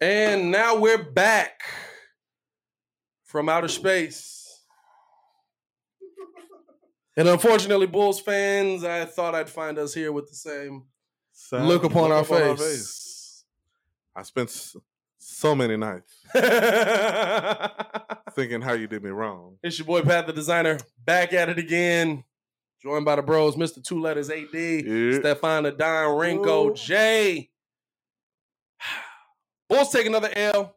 And now we're back from outer space. And unfortunately, Bulls fans, I thought I'd find us here with the same Sad look upon our face. I spent so many nights thinking how you did me wrong. it's your boy Pat the designer, back at it again. Joined by the bros, Mr. Two Letters AD, Yeah. Stefan the Don Ringo Ooh. J. Bulls take another L.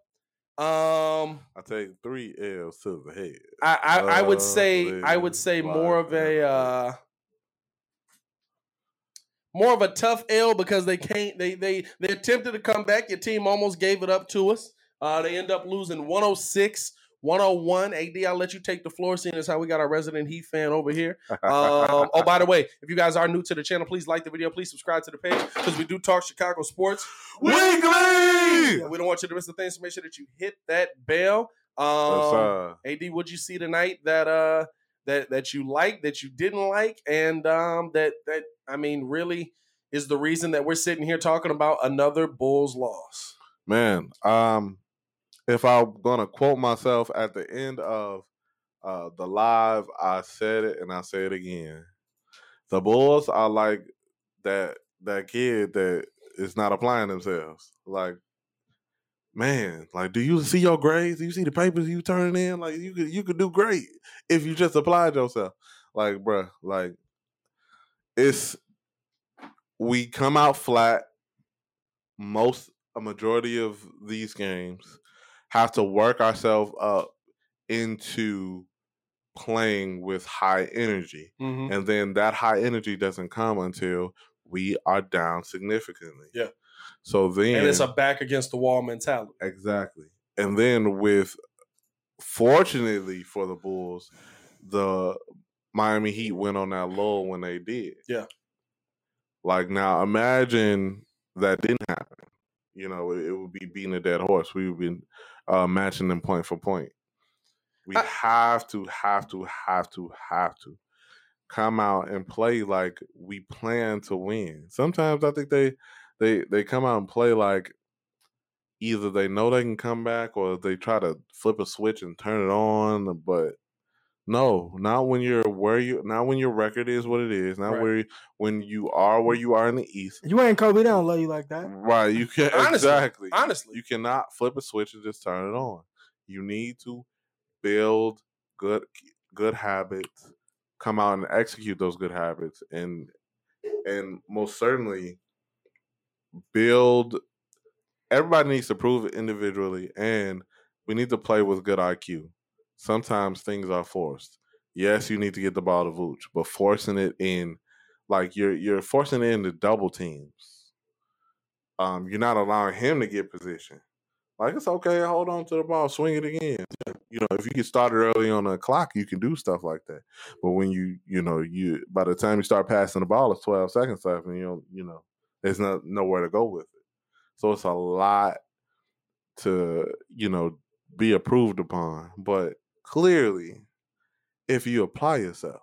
Um, I take three L's to the head. I, I, I would say Lovely I would say more of a uh more of a tough L because they can't they they they attempted to come back. Your team almost gave it up to us. Uh they end up losing 106 101. AD, I'll let you take the floor, seeing as how we got our resident Heat fan over here. Um, oh, by the way, if you guys are new to the channel, please like the video. Please subscribe to the page because we do talk Chicago sports. Weekly. Yeah, we don't want you to miss the things. So make sure that you hit that bell. Um, AD, what'd you see tonight that uh that that you liked, that you didn't like, and um that that I mean really is the reason that we're sitting here talking about another Bulls loss. man, um, if I'm gonna quote myself at the end of uh the live, I said it and I say it again. The Bulls are like that that kid that is not applying themselves. Like, man, like, do you see your grades? Do you see the papers you turning in? Like, you could you could do great if you just applied yourself. Like, bruh, like, it's we come out flat most a majority of these games have to work ourselves up into playing with high energy Mm-hmm. and then that high energy doesn't come until we are down significantly Yeah. so then And it's a back against the wall mentality. exactly and then with fortunately for the bulls the miami heat went on that lull when they did Yeah. like now imagine that didn't happen you know it, it would be beating a dead horse. We would be uh, matching them point for point. We I- have to have to have to have to come out and play like we plan to win. Sometimes i think they they they come out and play like either they know they can come back or they try to flip a switch and turn it on but no not when you're where you not when your record is what it is not Right. where when you are where you are in the east You ain't Kobe. They don't love you like that. right you can Honestly, exactly Honestly. you cannot flip a switch and just turn it on you need to build good good habits come out and execute those good habits and and most certainly build everybody needs to prove it individually and we need to play with good IQ. Sometimes things are forced. Yes, you need to get the ball to Vooch, but forcing it in like you're you're forcing it into double teams. Um, you're not allowing him to get position. Like it's okay, hold on to the ball, swing it again. You know, if you get started early on the clock, you can do stuff like that. But when you, you know, you by the time you start passing the ball, it's twelve seconds left, and you don't, you know, there's not nowhere to go with it. So it's a lot to, you know, be approved upon. But clearly, if you apply yourself,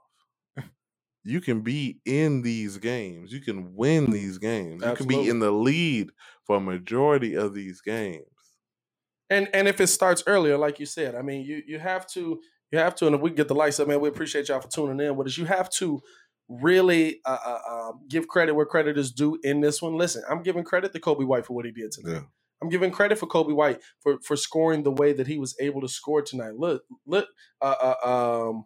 you can be in these games. You can win these games. You can be in the lead for a majority of these games. And and if it starts earlier, like you said, I mean, you you have to you have to, and if we get the lights up, man, we appreciate y'all for tuning in with us. You have to really uh, uh, um, give credit where credit is due in this one. Listen, I'm giving credit to Coby White for what he did tonight. Yeah. I'm giving credit for Coby White for for scoring the way that he was able to score tonight. Look, look, uh, uh, um,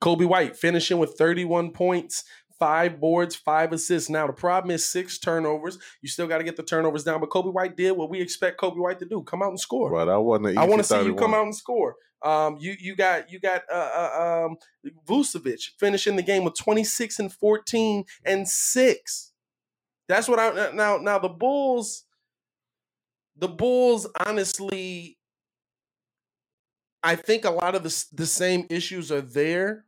Coby White finishing with 31 points, five boards, five assists. Now the problem is six turnovers. You still got to get the turnovers down, but Coby White did what we expect Coby White to do: come out and score. Right, that wasn't. I want to see you come out and score. Um, you you got you got uh, uh, um, Vucevic finishing the game with 26 and 14 and six. That's what I now now the Bulls. The Bulls, honestly, I think a lot of the the same issues are there,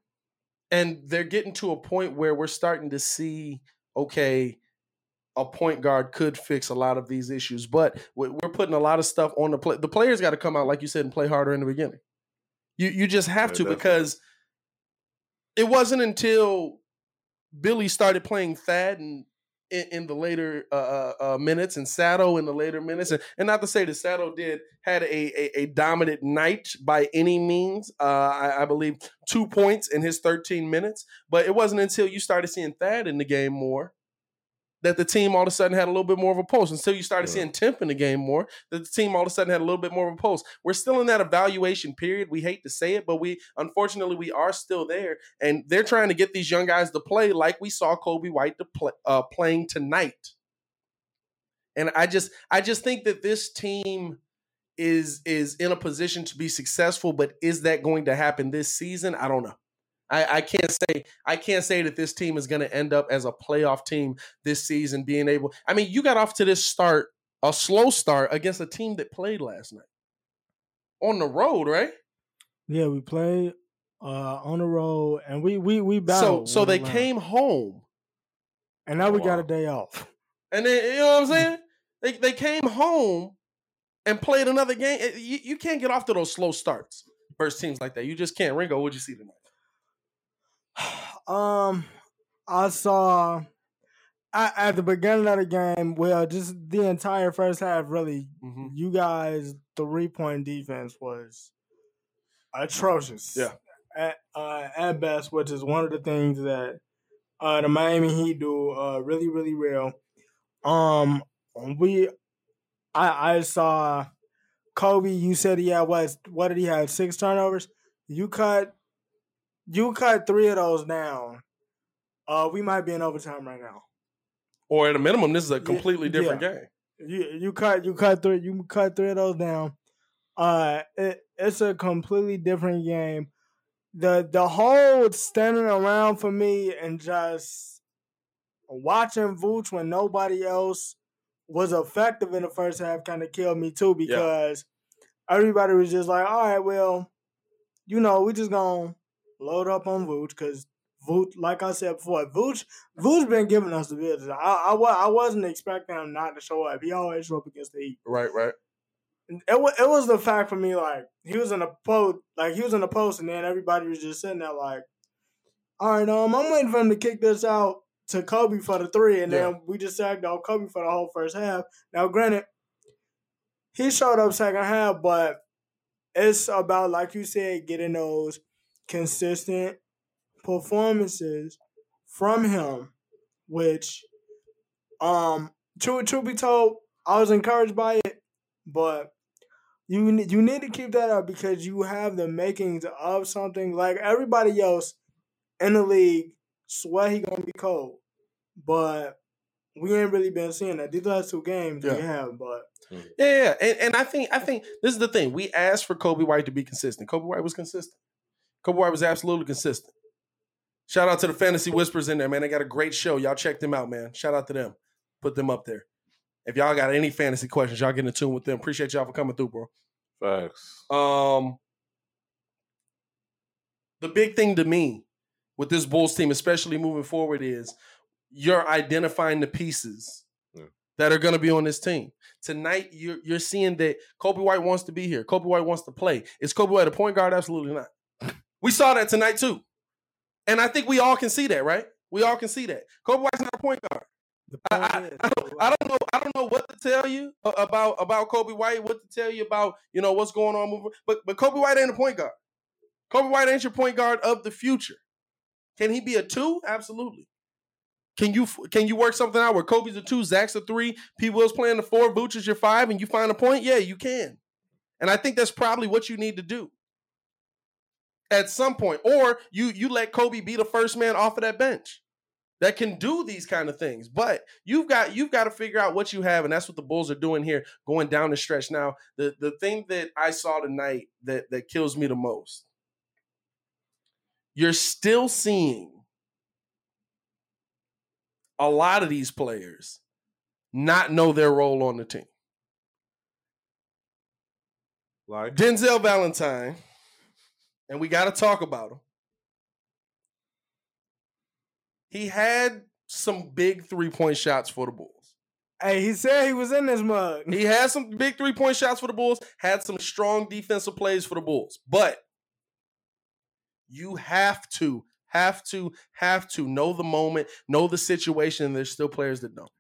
and they're getting to a point where we're starting to see okay. A point guard could fix a lot of these issues, but we- we're putting a lot of stuff on the play. The players got to come out, like you said, and play harder in the beginning. You you just have Yeah, to definitely. because it wasn't until Billy started playing Thad and in, in the later uh, uh, uh, minutes and Sato in the later minutes. And, and not to say that Sato did had a, a, a dominant night by any means. Uh, I, I believe two points in his 13 minutes. But it wasn't until you started seeing Thad in the game more that the team all of a sudden had a little bit more of a pulse. Until you started Yeah. seeing Temp in the game more, that the team all of a sudden had a little bit more of a pulse. We're still in that evaluation period. We hate to say it, but we unfortunately we are still there, and they're trying to get these young guys to play like we saw Coby White to play, uh, playing tonight. And I just I just think that this team is is in a position to be successful, but is that going to happen this season? I don't know. I, I can't say I can't say that this team is going to end up as a playoff team this season, being able. I mean, you got off to this start, a slow start against a team that played last night on the road, right? Yeah, we played uh, on the road, and we we we So battled. so with they Atlanta. came home, and now we got a day off. and then you know what I'm saying? They they came home and played another game. Eh, You, you can't get off to those slow starts versus teams like that. You just can't. Ringo, what'd you see tonight? Um, I saw at, at the beginning of the game. Well, just the entire first half. Really, Mm-hmm. you guys' three point defense was atrocious. Yeah. At uh, at best, which is one of the things that uh, the Miami Heat do uh, really really well. Um, we, I I saw Coby. You said he had what? What did he have? Six turnovers. You cut, you cut three of those down. Uh, we might be in overtime right now. Or at a minimum, this is a completely different game. You you cut you cut three you cut three of those down. Uh, it, it's a completely different game. The the whole standing around for me and just watching Vooch when nobody else was effective in the first half kind of killed me too because everybody was just like, all right, well, you know, we just gonna load up on Vooch because Vooch, like I said before, Vooch Vooch been giving us the business. I, I, I wasn't expecting him not to show up. He always show up against the Heat. Right, right. It was, it was the fact for me, like, he was in a post, like, he was in the post, and then everybody was just sitting there, like, all right, um, I'm waiting for him to kick this out to Coby for the three, and then we just sagged off Coby for the whole first half. Now, granted, he showed up second half, but it's about, like you said, getting those consistent performances from him, which, um, true, truth be told, I was encouraged by it, but you you need to keep that up because you have the makings of something. Like everybody else in the league, swear he gonna be cold, but we ain't really been seeing that. These last two games Yeah. we have, but Yeah, yeah. And, and I think I think this is the thing. We asked for Coby White to be consistent. Coby White was consistent. Coby White was absolutely consistent. Shout out to the Fantasy Whispers in there, man. They got a great show. Y'all check them out, man. Shout out to them. Put them up there. If y'all got any fantasy questions, y'all get in tune with them. Appreciate y'all for coming through, bro. Facts. Um, the big thing to me with this Bulls team, especially moving forward, is you're identifying the pieces Yeah. that are going to be on this team. Tonight, you're you're seeing that Coby White wants to be here. Coby White wants to play. Is Coby White a point guard? Absolutely not. We saw that tonight too, and I think we all can see that, right? We all can see that. Coby White's not a point guard. I, I, I don't, I don't know. I don't know what to tell you about about Coby White. What to tell you about you know what's going on. moving- But but Coby White ain't a point guard. Coby White ain't your point guard of the future. Can he be a two? Absolutely. Can you can you work something out where Coby's a two, Zach's a three, P. Will's playing the four, Vooch is your five, and you find a point? Yeah, you can. And I think that's probably what you need to do at some point, or you you let Coby be the first man off of that bench that can do these kind of things. But you've got you've got to figure out what you have, and that's what the Bulls are doing here, going down the stretch. Now, the the thing that I saw tonight that that kills me the most, you're still seeing a lot of these players not know their role on the team. Like Denzel Valentine, and we got to talk about him. He had some big three point shots for the Bulls. hey, he said he was in this mug. He had some big three point shots for the Bulls, had some strong defensive plays for the Bulls. But you have to Have to, have to know the moment, know the situation, and there's still players that don't.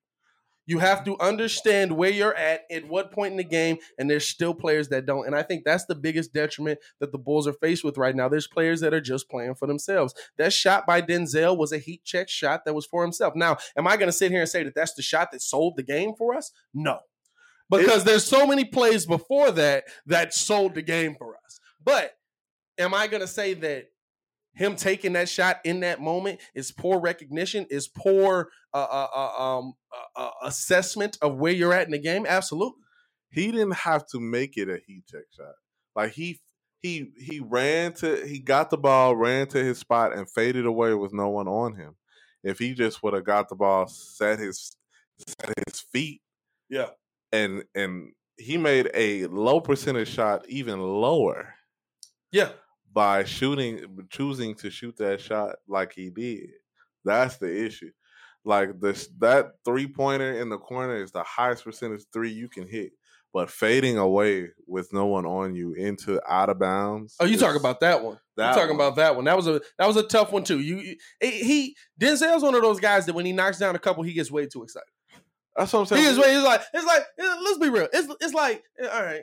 You have to understand where you're at at what point in the game, and there's still players that don't. And I think that's the biggest detriment that the Bulls are faced with right now. There's players that are just playing for themselves. That shot by Denzel was a heat check shot that was for himself. Now, am I going to sit here and say that that's the shot that sold the game for us? No, because there's so many plays before that that sold the game for us. But am I going to say that him taking that shot in that moment is poor recognition, is poor uh, uh, uh, um, uh, assessment of where you're at in the game. Absolutely. He didn't have to make it a heat check shot. Like he he he ran to he got the ball, ran to his spot, and faded away with no one on him. If he just would have got the ball, set his set his feet, yeah, and and he made a low percentage shot even lower. Yeah, by shooting, choosing to shoot that shot like he did. That's the issue. Like this, that three pointer in the corner is the highest percentage three you can hit. But fading away with no one on you into out of bounds. Oh, you talk about that one? That you talking one. about that one? That was a that was a tough one too. You he Denzel's one of those guys that when he knocks down a couple, he gets way too excited. That's what I'm saying. He is way. He's like it's like let's be real. It's it's like all right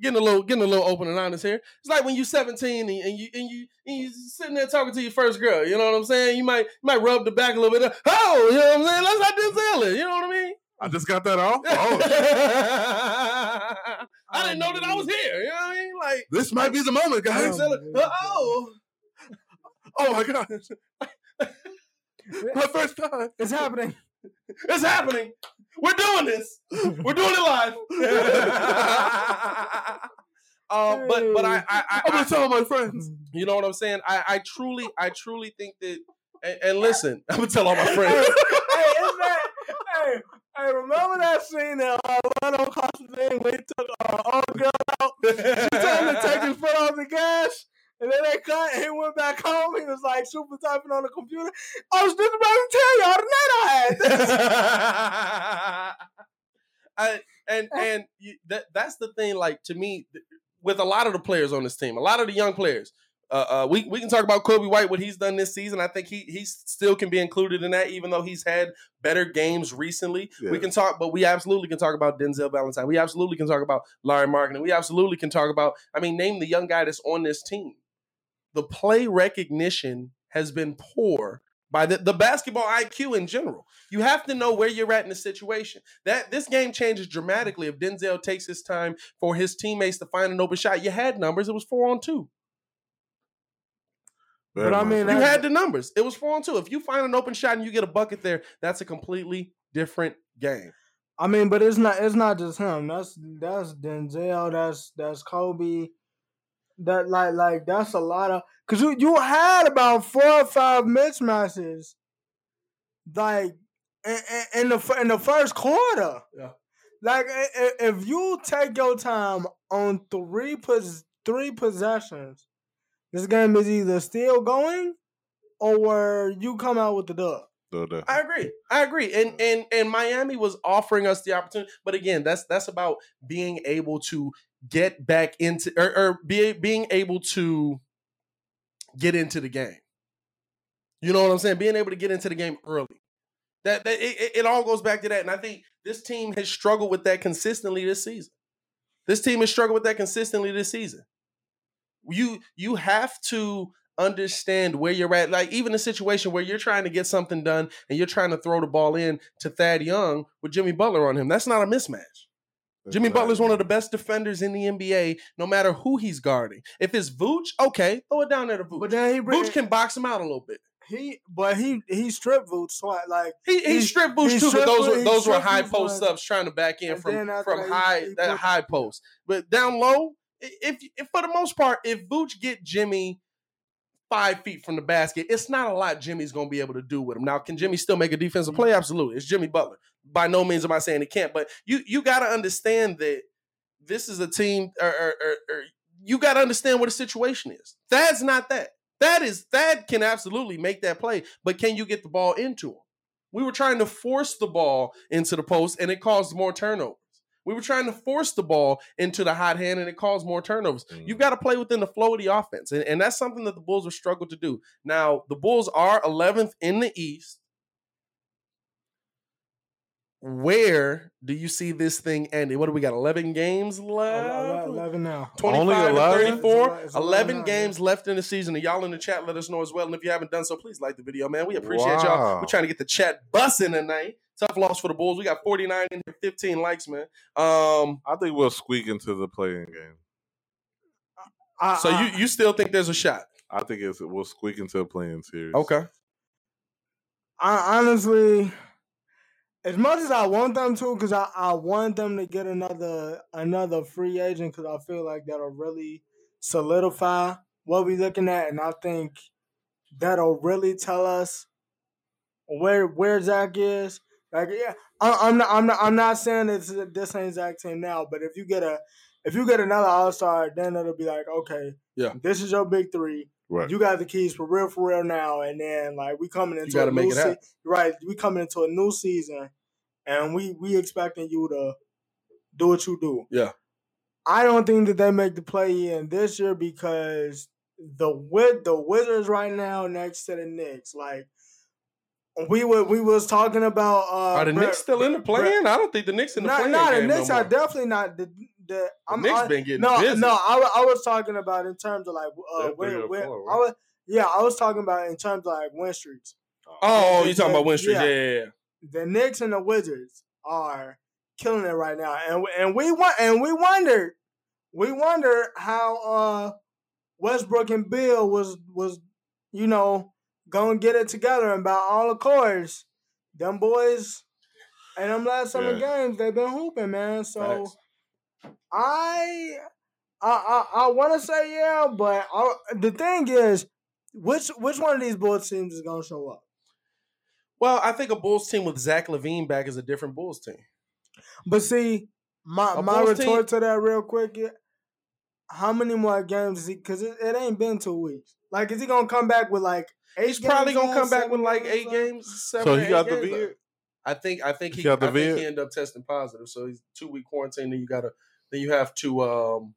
getting a little getting a little open and honest here. It's like when you're 17 and, and you and you and you sitting there talking to your first girl. You know what I'm saying? You might you might rub the back a little bit. oh, you know what I'm saying? Let's not Denzel it. You know what I mean? I just got that off. Oh. I didn't know that I was here. You know what I mean? Like this might be the moment, guys. Oh, oh my god! my first time. It's happening. It's happening. We're doing this. We're doing it live. uh, but but I I, I I'm gonna tell my friends. You know what I'm saying? I I truly I truly think that. And, and listen, I'm gonna tell all my friends. hey? Hey, hey, remember that scene that uh, Leno Constantine when he took uh, old girl out? She told him to take his foot off the gas. And then they cut and he went back home. He was like super typing on the computer. I was just about to tell y'all the night I had this. I, and and that that's the thing. Like to me, with a lot of the players on this team, a lot of the young players. Uh, uh, we we can talk about Coby White, what he's done this season. I think he he still can be included in that, even though he's had better games recently. Yeah. We can talk, but we absolutely can talk about Denzel Valentine. We absolutely can talk about Lauri Markkanen. We absolutely can talk about. I mean, name the young guy that's on this team the play recognition has been poor by the, the basketball IQ in general. You have to know where you're at in the situation. That this game changes dramatically if Denzel takes his time for his teammates to find an open shot. You had numbers, it was four on two. But I mean, you had the numbers. It was four on two. If you find an open shot and you get a bucket there, that's a completely different game. I mean, but it's not. It's not just him. That's that's Denzel. That's that's Coby. That like like that's a lot of because you you had about four or five mismatches, like in, in the in the first quarter. Yeah. Like if you take your time on three pos- three possessions, this game is either still going or you come out with the dub. I agree. I agree. And mm. and and Miami was offering us the opportunity, but again, that's that's about being able to get back into or, or be, being able to get into the game. You know what I'm saying? Being able to get into the game early. That, that it, it all goes back to that. And I think this team has struggled with that consistently this season. This team has struggled with that consistently this season. You you have to understand where you're at. Like even a situation where you're trying to get something done and you're trying to throw the ball in to Thad Young with Jimmy Butler on him. That's not a mismatch. Jimmy Butler's one of the best defenders in the NBA, no matter who he's guarding. If it's Vooch, okay, throw it down there to Vooch. But then he bring, Vooch can box him out a little bit. He, but he he stripped Vooch so like he he, he stripped Vooch too. But those were those were high post ups trying to back in from from high he, that high post. But down low, if, if for the most part, if Vooch get Jimmy five feet from the basket, it's not a lot Jimmy's going to be able to do with him. Now, can Jimmy still make a defensive play? Absolutely. It's Jimmy Butler by no means am I saying he can't, but you you got to understand that this is a team, or, or, or, or you got to understand what the situation is. Thad's not that. That is Thad can absolutely make that play, but can you get the ball into him? We were trying to force the ball into the post, and it caused more turnovers. We were trying to force the ball into the hot hand, and it caused more turnovers. Mm. You've got to play within the flow of the offense, and, and that's something that the Bulls have struggled to do. Now, the Bulls are 11th in the East. Where do you see this thing ending? What do we got? 11 games left? 11 now. 25 Only to 11? 34. It's 11 11 now, games left in the season. And y'all in the chat let us know as well. And if you haven't done so, please like the video, man. We appreciate y'all. We're trying to get the chat bussing tonight. Tough loss for the Bulls. We got 49 and 15 likes, man. Um, I think we'll squeak into the play-in game. I, so I- you you still think there's a shot? I think it's we'll squeak into a play-in series. Okay. I honestly, as much as I want them to, because I, I want them to get another another free agent, because I feel like that'll really solidify what we're looking at, and I think that'll really tell us where where Zach is. Like, yeah, I, I'm not I'm not I'm not saying it's this ain't Zach team now, but if you get a if you get another All Star, then it'll be like, okay, Yeah. this is your big three. Right. You got the keys for real, for real now, and then like we coming into a new se- right. We coming into a new season, and we we expecting you to do what you do. Yeah. I don't think that they make the play in this year because the with the Wizards right now next to the Knicks, like we were we was talking about. Uh, Are the Brett- Knicks still in the Brett- plan? I don't think the Knicks in the plan. not the Knicks no are definitely not the the. The I'm Knicks I- been getting no, busy. no. I, I was talking about in terms of like uh, They're win, three win, I was yeah, I was talking about in terms of like win streaks. Oh, you talking about Win Street? Yeah. Yeah, yeah, yeah. The Knicks and the Wizards are killing it right now, and and we want and we wondered, we wondered how uh Westbrook and Beal was was you know gonna get it together, and by all the accords, them boys. And them last seven games, they've been hooping, man. So. I I I, I want to say yeah, but I, the thing is, which which one of these Bulls teams is gonna show up? Well, I think a Bulls team with Zach LaVine back is a different Bulls team. But see, my A my Bulls retort to that real quick, yeah, how many more games is he? Because it, it ain't been two weeks. Like, is he gonna come back with like eight? He's probably gonna left, come back with like eight games, seven. So he got the games vid. I think I think he, He got the I think vid? he ended up testing positive. So he's two week quarantine. Then you gotta then you have to um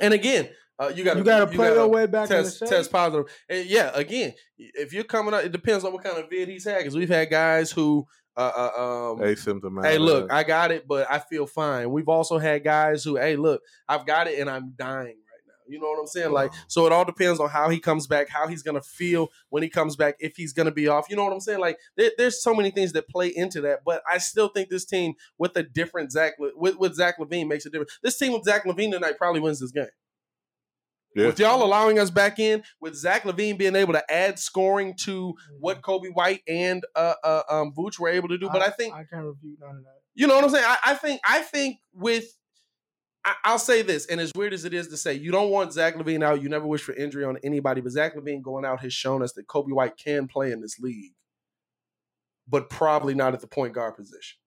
and again uh, you gotta You gotta play your way back in the test test positive. And yeah, again, if you're coming up, it depends on what kind of vid he's had because we've had guys who uh, uh um Asymptomatic. Hey, look, I got it, but I feel fine. We've also had guys who, hey, look, I've got it and I'm dying right now. You know what I'm saying? Like, so it all depends on how he comes back, how he's gonna feel when he comes back, if he's gonna be off. You know what I'm saying? Like, there, there's so many things that play into that. But I still think this team with a different Zach with, with Zach LaVine makes a difference. This team with Zach LaVine tonight probably wins this game. Yeah. With y'all allowing us back in, with Zach LaVine being able to add scoring to Mm-hmm. what Coby White and uh, uh um Vooch were able to do. But I think I can't refute none of that. you know what I'm saying? I, I think I think with I, I'll say this, and as weird as it is to say, you don't want Zach LaVine out. You never wish for injury on anybody, but Zach LaVine going out has shown us that Coby White can play in this league, but probably not at the point guard position.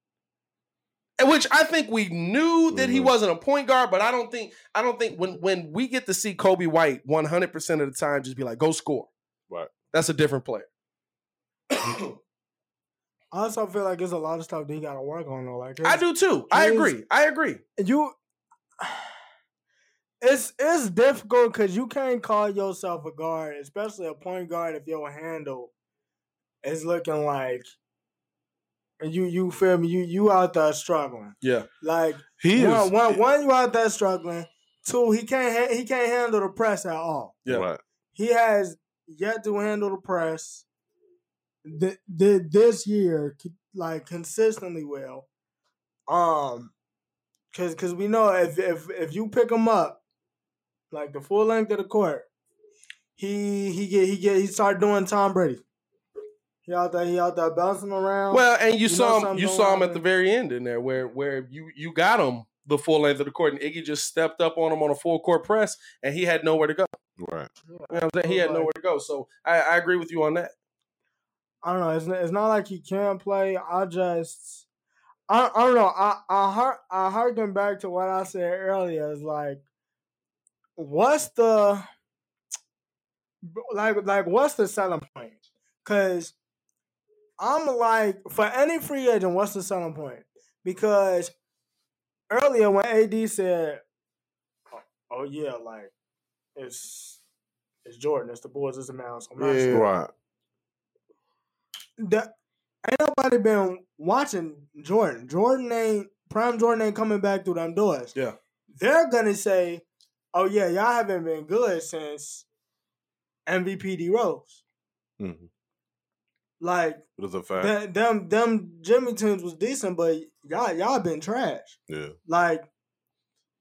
And which I think we knew that he Mhm. wasn't a point guard, but I don't think I don't think when when we get to see Coby White 100 percent of the time just be like, go score. Right. That's a different player. I also feel like there's a lot of stuff that he got to work on though. Like I do too. I agree. I agree. you it's it's difficult because you can't call yourself a guard, especially a point guard, if your handle is looking like you you feel me you you out there struggling. Yeah. Like he one, is. one, one you out there struggling. Two he can't ha- he can't handle the press at all. Yeah. Right. He has yet to handle the press. Th- th- this year, like consistently well. Um, cause cause we know if if if you pick him up, like the full length of the court, he he get he get he start doing Tom Brady. He out there he out there bouncing around. Well, and you, You saw him. You saw him on at the very end in there, where where you you got him the full length of the court, and Iggy just stepped up on him on a full court press, and he had nowhere to go. Right. You know what I'm saying? He had nowhere to go. So I, I agree with you on that. I don't know. It's not, it's not like he can't play. I just, I, I don't know. I I har- I harken back to what I said earlier. It's like, what's the like like what's the selling point? Because I'm like for any free agent, what's the selling point? Because earlier when AD said, "Oh, oh, yeah, like it's it's Jordan, it's the boys, it's the mouse." I'm Yeah. Right. The, ain't nobody been watching Jordan. Jordan ain't prime. Jordan ain't coming back through them doors. Yeah. they're gonna say, "Oh yeah, y'all haven't been good since MVP D Rose." Mm-hmm. Like It is a fact. them, them, them Jimmy teams was decent, but y'all, y'all been trash. yeah. Like,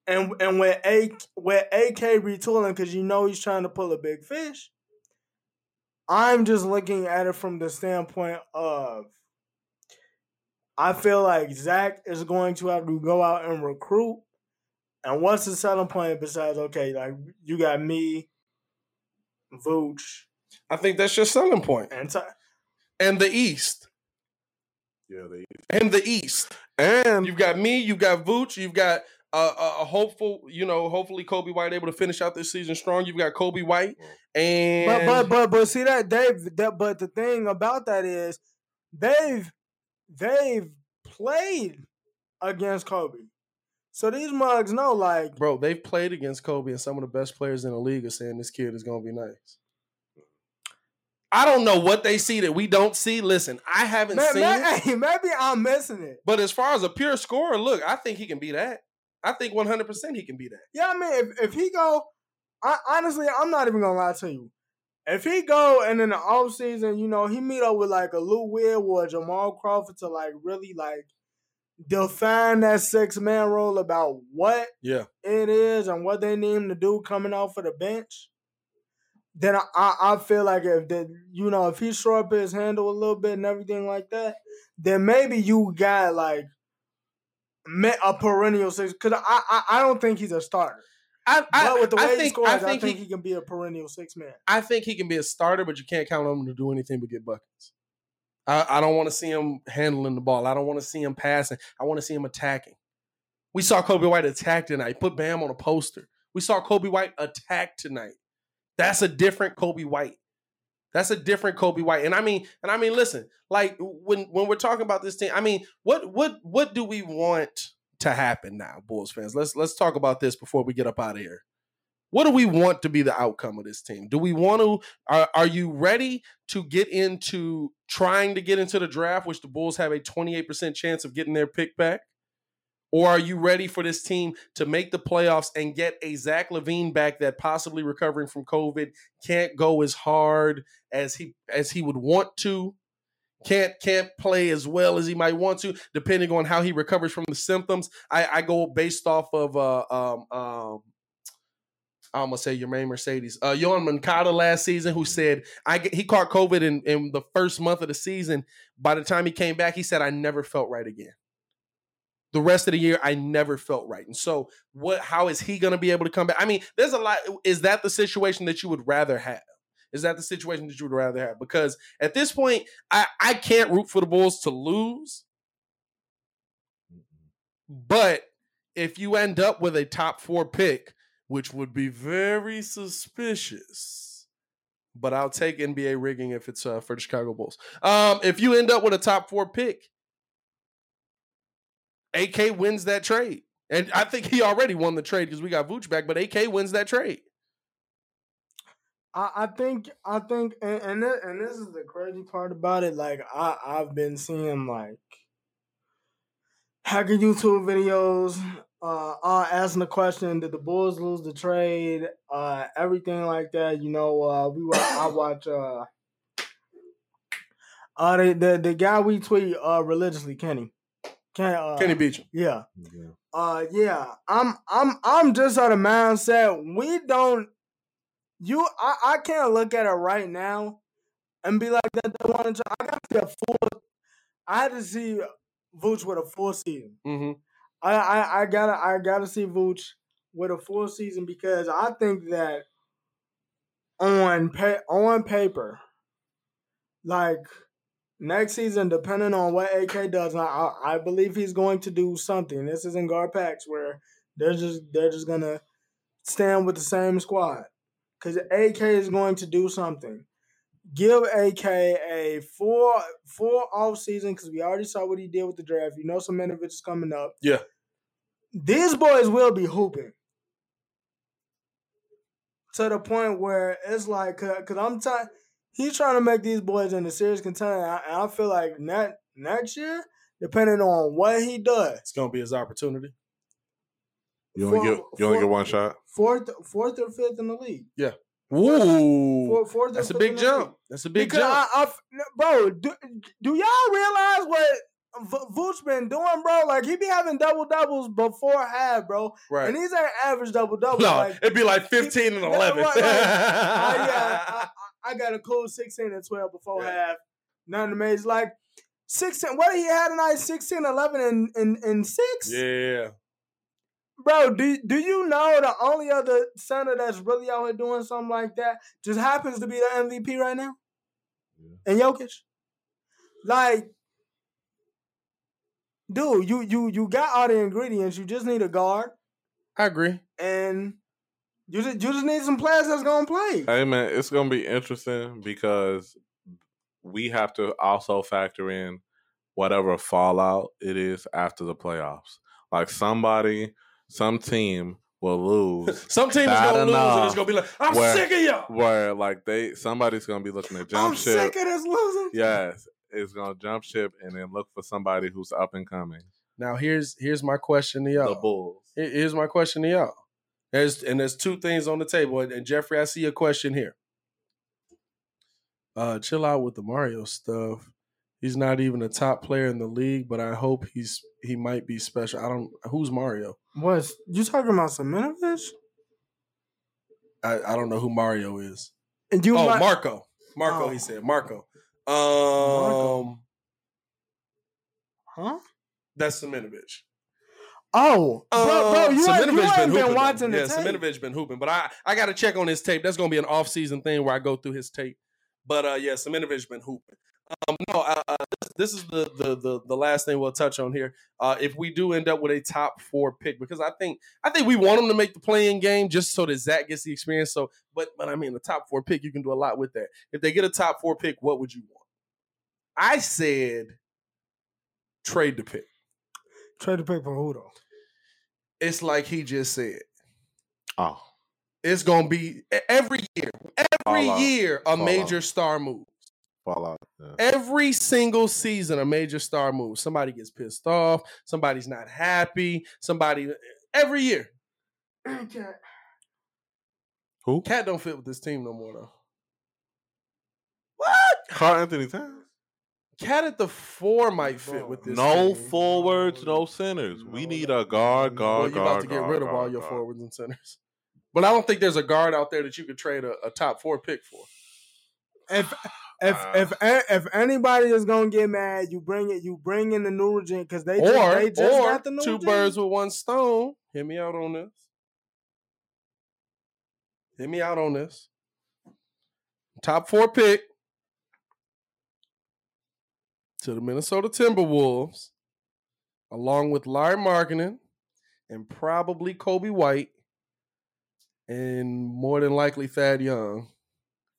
and and with A with AK retooling because you know he's trying to pull a big fish. I'm just looking at it from the standpoint of I feel like Zach is going to have to go out and recruit. And what's the selling point besides okay, like you got me, Vooch, I think that's your selling point. and Ty- And the East. Yeah. the East. And the East. and You've got me, you've got Vooch, you've got uh, a, a hopeful, you know, hopefully Coby White able to finish out this season strong. You've got Coby White and But but but but see that they've that but the thing about that is they've they've played against Coby. So these mugs know like bro, they've played against Coby and some of the best players in the league are saying this kid is gonna be nice. I don't know what they see that we don't see. Listen, I haven't man, seen man, it. hey, maybe I'm missing it. But as far as a pure scorer, look, I think he can be that. I think 100% he can be that. Yeah, I mean if, if he go I, honestly I'm not even gonna lie to you. If he go and in the off season, you know, he meet up with like a Lou Will or Jamal Crawford to like really like define that six man role about what Yeah. it is and what they need him to do coming off of the bench, then I, I, I feel like if the you know if he shore up his handle a little bit and everything like that, then maybe you got like a perennial six. Because I, I I don't think he's a starter, I, I, but with the way I he think, scores, I I think, think, he, he, can be a perennial six man. I think he can be a starter, but you can't count on him to do anything but get buckets. I, I don't want to see him handling the ball. I don't want to see him passing. I want to see him attacking. We saw Coby White attack tonight. Put Bam on a poster. We saw Coby White attack tonight. That's a different Coby White. That's a different Coby White. And I mean, and I mean, listen, like when when we're talking about this team, I mean, what what what do we want to happen now, Bulls fans? Let's let's talk about this before we get up out of here. What do we want to be the outcome of this team? Do we want to are, are you ready to get into trying to get into the draft, which the Bulls have a 28% chance of getting their pick back? Or are you ready for this team to make the playoffs and get a Zach LaVine back that possibly recovering from COVID can't go as hard as he as he would want to? Can't can't play as well as he might want to, depending on how he recovers from the symptoms. I, I go based off of uh, um, um, I'm gonna say Jermaine Mercedes, uh, Yohan Mankata last season, who said I he caught COVID in in the first month of the season. By the time he came back, he said I never felt right again. The rest of the year, I never felt right. And so, what? How is he going to be able to come back? I mean, there's a lot. Is that the situation that you would rather have? Is that the situation that you would rather have? Because at this point, I I can't root for the Bulls to lose. But if you end up with a top four pick, which would be very suspicious, but I'll take NBA rigging if it's uh, for the Chicago Bulls. Um, if you end up with a top four pick, AK wins that trade. And I think he already won the trade because we got Vooch back, but AK wins that trade. I, I think I think and and, and this is the crazy part about it. Like I I've been seeing like hacker YouTube videos, uh, uh asking the question, did the Bulls lose the trade? Uh everything like that. You know, uh we were I watch uh uh the, the the guy we tweet uh religiously, Kenny. Ken, uh, Kenny Beecham. Yeah. Yeah. Uh yeah, I'm I'm I'm just on the mindset we don't you I, I can't look at it right now and be like that they want to I gotta see a full I had to see Vooch with a full season. Mm-hmm. I, I I gotta I gotta see Vooch with a full season because I think that on pa- on paper, like next season, depending on what AK does, I I, believe he's going to do something. This isn't Garpax where they're just they're just gonna stand with the same squad because AK is going to do something. Give AK a full full off season because we already saw what he did with the draft. You know, some is coming up. Yeah. these boys will be hooping to the point where it's like, cause I'm trying. He's trying to make these boys in a serious contender, and I, feel like next next year, depending on what he does, It's gonna be his opportunity. You only For- get you only get one shot. fourth, fourth or fifth in the league. Yeah. Ooh, Four- fourth or that's a big in the league. jump. That's a big because jump. I, I f- bro, do, do y'all realize what V- Vooch been doing, bro? Like he be having double doubles before half, bro, right. and these ain't average double doubles. no, like, it'd be like fifteen and eleven. right, right. I, yeah, I, I- I got a cool sixteen and twelve before Yeah. half. Nothing amazing. Like sixteen. What he had tonight? 16, 11, and and, and six. yeah. Bro, do do you know the only other center that's really out here doing something like that just happens to be the MVP right now? And Jokic. Like, dude, you you you got all the ingredients. You just need a guard, I agree. and you just you just need some players that's gonna play. Hey man, it's gonna be interesting because we have to also factor in whatever fallout it is after the playoffs. Like somebody, some team will lose Some team is gonna lose, and it's gonna be like, "I'm Where- sick of y'all." where like they somebody's gonna be looking to jump I'm ship. sick of this losing. Yes, it's gonna jump ship and then look for somebody who's up and coming. Now here's here's my question to y'all. The Bulls. Here's my question to y'all. There's and there's two things on the table. And, Jeffrey, I see a question here. Uh, chill out with the Mario stuff. He's not even a top player in the league, but I hope he's he might be special. I don't. Who's Mario? What you talking about? Simonovic? I, I don't know who Mario is. And you oh, might, Marco. Marco. Oh. He said Marco. Um, Marco. huh? that's Simonovic. Oh, bro, bro, you, have, you ain't been hooping, watching though. the Yeah, tape. Simonovic been hooping, but I I got to check on his tape. That's gonna be an off season thing where I go through his tape. But uh, yeah, Simonovic been hooping. Um, no, uh, uh, this, this is the, the the the last thing we'll touch on here. Uh, if we do end up with a top four pick, because I think I think we want them to make the play-in game just so that Zach gets the experience. So, but but I mean, the top four pick, you can do a lot with that. If they get a top four pick, what would you want? I said trade the pick. Trade the pick for who though? It's like he just said. Oh, It's gonna be every year, every Fallout. year a Fallout. major star move. fallout. Yeah. Every single season, a major star move. Somebody gets pissed off. Somebody's not happy. Somebody every year. Who? Cat don't fit with this team no more though. What? Karl Anthony Towns. Cat at the four might fit with this. No team. forwards, no centers. We need a guard, no. guard, Well, you're guard. about to get guard, rid of all your guard. forwards and centers. But I don't think there's a guard out there that you could trade a, a top four pick for. If if Uh, if if anybody is gonna get mad, you bring it. You bring in the new regime because they or just, they just or got the new two regime. birds with one stone. Hit me out on this. Hit me out on this. Top four pick to the Minnesota Timberwolves, along with Larry Markkanen and probably Coby White, and more than likely Thad Young,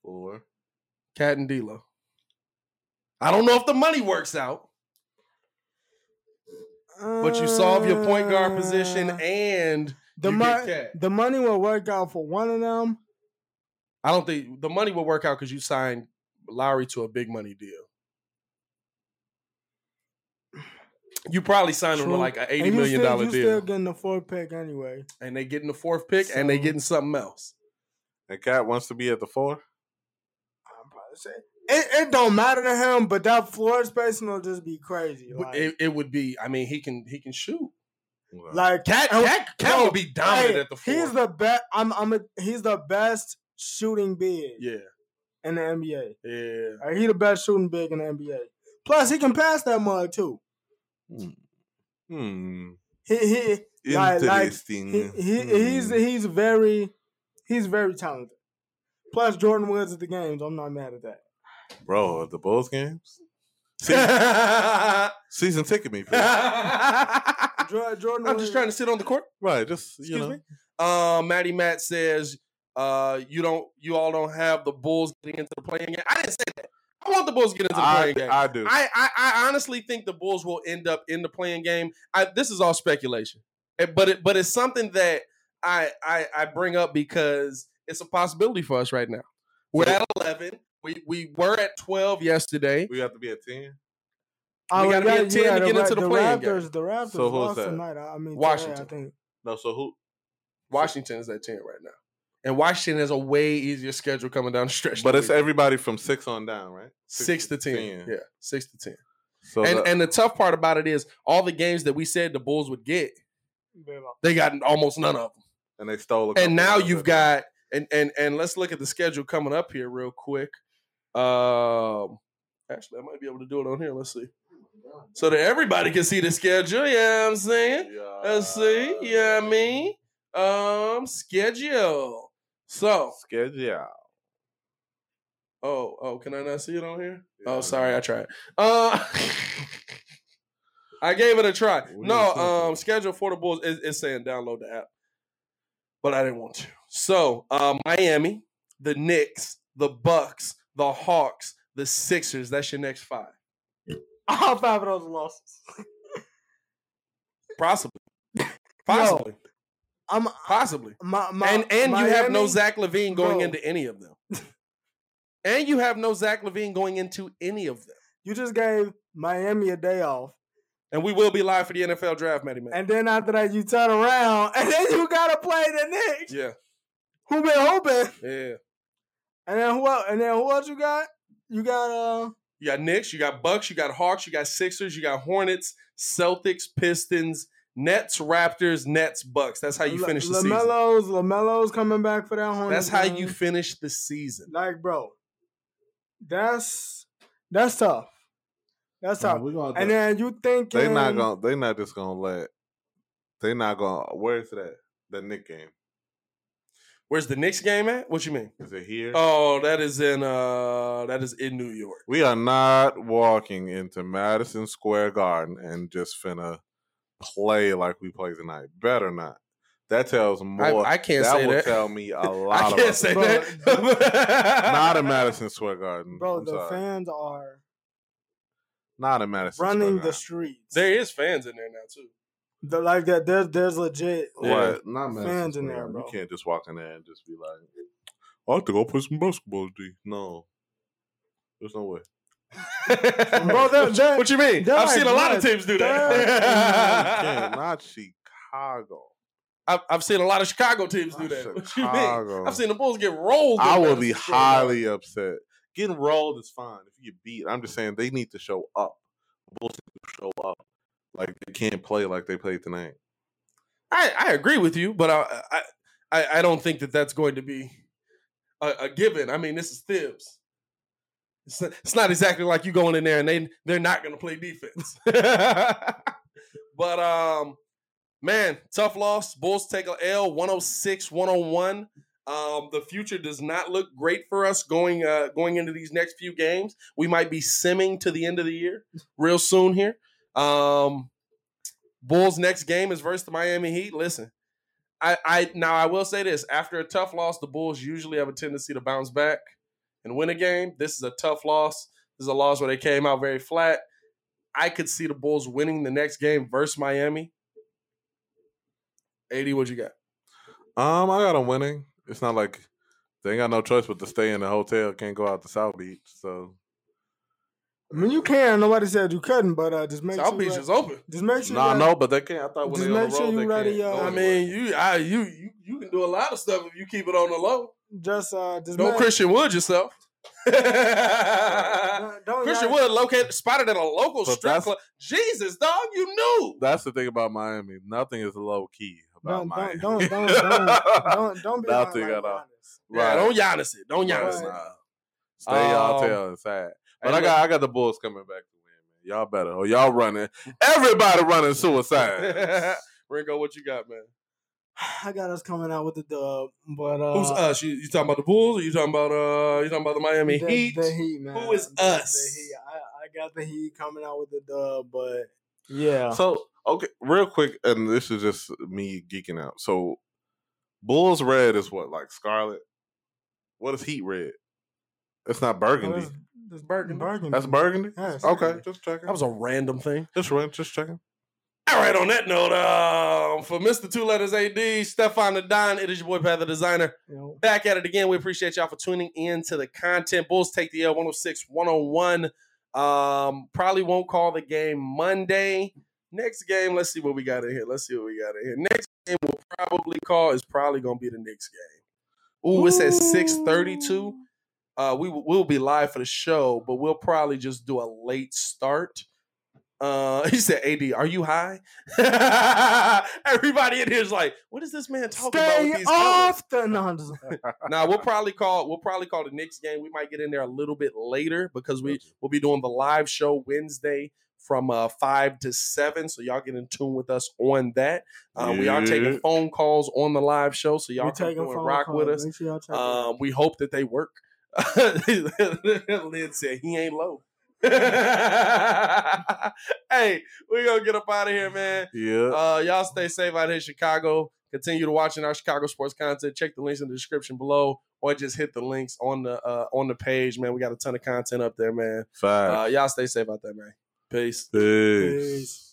or Cat and D'Lo. I don't know if the money works out, but you solve your point guard position Uh, and the you mo- get Cat. the money will work out for one of them. I don't think the money will work out because you signed Lauri to a big money deal. You probably signed him to like an eighty and you million still, dollar you deal, still getting the fourth pick anyway. and they getting the fourth pick, and they So- getting something else. And Cat wants to be at the four. I'm probably say it, it don't matter to him, but that floor spacing will just be crazy. Like, it, it would be. I mean, he can he can shoot. like Cat Cat, Cat would be dominant hey, at the four. He's the best. I'm I'm a, he's the best shooting big yeah, in the NBA. yeah. Like, he the best shooting big in the NBA. Plus, he can pass that mug too. Hmm. Hmm. He he Like- like, Interesting. he, he he's Hmm. he's very he's very talented. Plus, Jordyn Woods at the games. I'm not mad at that. Bro, at the Bulls games? Season ticket me, please. Jordan, Jordan I'm Woods, just trying to sit on the court. right, just, you Excuse know. me. Um, Matty Matt says, uh, you don't, you all don't have the Bulls getting into the play-in game. I didn't say that. I want the Bulls to get into the I, play-in game. I do. I, I, I honestly think the Bulls will end up in the play-in game. I, this is all speculation. But it, but it's something that I, I I bring up because it's a possibility for us right now. We're at eleven. We we were at twelve yesterday. We have to be at ten. Oh, We gotta be at 10 to get Ra- into the play-in game. The Raptors So who's lost that? tonight. I mean, today, Washington. I think. No, so who? Washington is at ten right now, and Washington has a way easier schedule coming down the stretch. But it's we everybody from six on down, right? six to ten. Yeah, six to ten. So and the- and the tough part about it is all the games that we said the Bulls would get, they got almost none of them. and they stole. A couple And now of you've got and and and let's look at the schedule coming up here real quick. Um, actually, I might be able to do it on here. Let's see, so that everybody can see the schedule. Yeah, I'm saying. Yeah. Let's see. Yeah, I mean, um, schedule. So, schedule. oh, oh, can I not see it on here? Yeah, Oh, sorry, I tried. Uh, I gave it a try. What No, are you thinking? um, schedule for the Bulls is, is saying download the app, but I didn't want to. So, uh, Miami, the Knicks, the Bucks, the Hawks, the Sixers. That's your next five, All five of those losses. possibly, possibly, I'm possibly. my, my, and and you have no Zach LaVine going Bro. into any of them. and you have no Zach LaVine going into any of them. You just gave Miami a day off, And we will be live for the NFL draft, Matty Man. and then after that you turn around, and then you gotta play the Knicks. yeah, Who been hoping? yeah. And then who else? And then who else you got? You got uh You got Knicks, you got Bucks, you got Hawks, you got Sixers, you got Hornets, Celtics, Pistons, Nets, Raptors, Nets, Bucks. That's how you finish the season. LaMelo's LaMelo's coming back for that Hornets. That's how game. you finish the season. like, bro. That's that's tough. That's tough. we gonna and then you think they not gonna. They not just gonna let. They not gonna. Where's that? The Nick game. Where's the Knicks game at? What you mean? Is it here? Oh, that is in uh that is in New York. We are not walking into Madison Square Garden and just finna play like we play tonight. Better not. That tells more. I can't that say will that. tell me a lot I can't about say Bro, that. Not in Madison Square Garden. bro, I'm the sorry. fans are Not in Madison running Square the streets. There is fans in there now too. The, like that. There's there's legit. What? Not Madison Fans in there, bro. You can't just walk in there and just be like, I have to go play some basketball, D. No. There's no way. Bro, they're- they're- what you mean? they're I've seen a lot of teams do You that. can't. Chicago. I've, I've seen a lot of Chicago teams do that. What you mean? I've seen the Bulls get rolled. I will be Square Garden. highly upset. Getting rolled is fine if you get beat. I'm just saying they need to show up. The Bulls need to show up. Like they can't play like they played tonight. I, I agree with you, but I, I I I don't think that that's going to be a, a given. I mean, this is Thibs. It's not, it's not exactly like you going in there and they they're not going to play defense. but um, man, tough loss. Bulls take a L 106 101. Um, the future does not look great for us going uh, going into these next few games. We might be simming to the end of the year real soon here. Um, Bulls next game is versus the Miami Heat. Listen, I, I now I will say this: after a tough loss, the Bulls usually have a tendency to bounce back and win a game. This is a tough loss. This is a loss where they came out very flat. I could see the Bulls winning the next game versus Miami. 80, what you got? Um, I got them winning. It's not like they ain't got no choice but to stay in the hotel. Can't go out to South Beach. So I mean, you can. Nobody said you couldn't, but uh, just make South sure. Beach you is open. Just make sure. no, you no, but they can't. I thought when Just they on make the sure road, you they ready, can't. uh, I mean, you I you you you can do a lot of stuff if you keep it on the low. Just uh, just Don't Christian Wood yourself. Don't, don't Christian Wood located spotted at a local But strip club. Jesus, dog, you knew. that's the thing about Miami. Nothing is low key about Don't Miami. don't don't don't don't don't, don't be Nothing lying at all. Yeah, don't Giannis it. Don't Giannis Right. it. Nah. Stay y'all Um, tail inside. But I got look- I got the Bulls coming back to win, man. Y'all better. Or y'all running. Everybody running suicide. Ringo, what you got, man? I got us coming out with the dub, but uh, Who's us? You, you talking about the Bulls or you talking about uh you talking about the Miami the, Heat? The Heat, man. Who is The- us? The Heat. I, I got the Heat coming out with the dub, but yeah, So okay, real quick, and this is just me geeking out. So Bulls red is what, like scarlet? What is heat red? It's not burgundy. That's- that's Burgundy. Burgundy. That's burgundy. Yes. Okay, just checking. That was a random thing. just run, just checking. All right, on that note, um, for Mr. Two Letters AD, Stefan the Don, it is your boy Pat the Designer. Back at it again. We appreciate y'all for tuning in to the content. Bulls take the L 106 101. Um, probably won't call the game Monday. Next game, let's see what we got in here. Let's see what we got in here. Next game we'll probably call is probably gonna be the Knicks game. Ooh, it says 632. Uh, we will we'll be live for the show, but we'll probably just do a late start. Uh, he said, "AD, are you high?" Everybody in here is like, "What is this man talking about Stay with these off the nonsense. Now we'll probably call we'll probably call the Knicks game. We might get in there a little bit later because we we'll be doing the live show Wednesday from uh five to seven. So y'all get in tune with us on that. Um, We are taking phone calls on the live show, so y'all We come taking through and phone rock with us. Sure y'all check it Um, we hope that they work. Lynn said he ain't low. hey, we gonna get up out of here, man. Yeah. Uh, y'all stay safe out here in Chicago. Continue to watching our Chicago sports content. Check the links in the description below, or just hit the links on the uh, on the page, man. We got a ton of content up there, man. Five. Uh, y'all stay safe out there, man. Peace. Peace. Peace.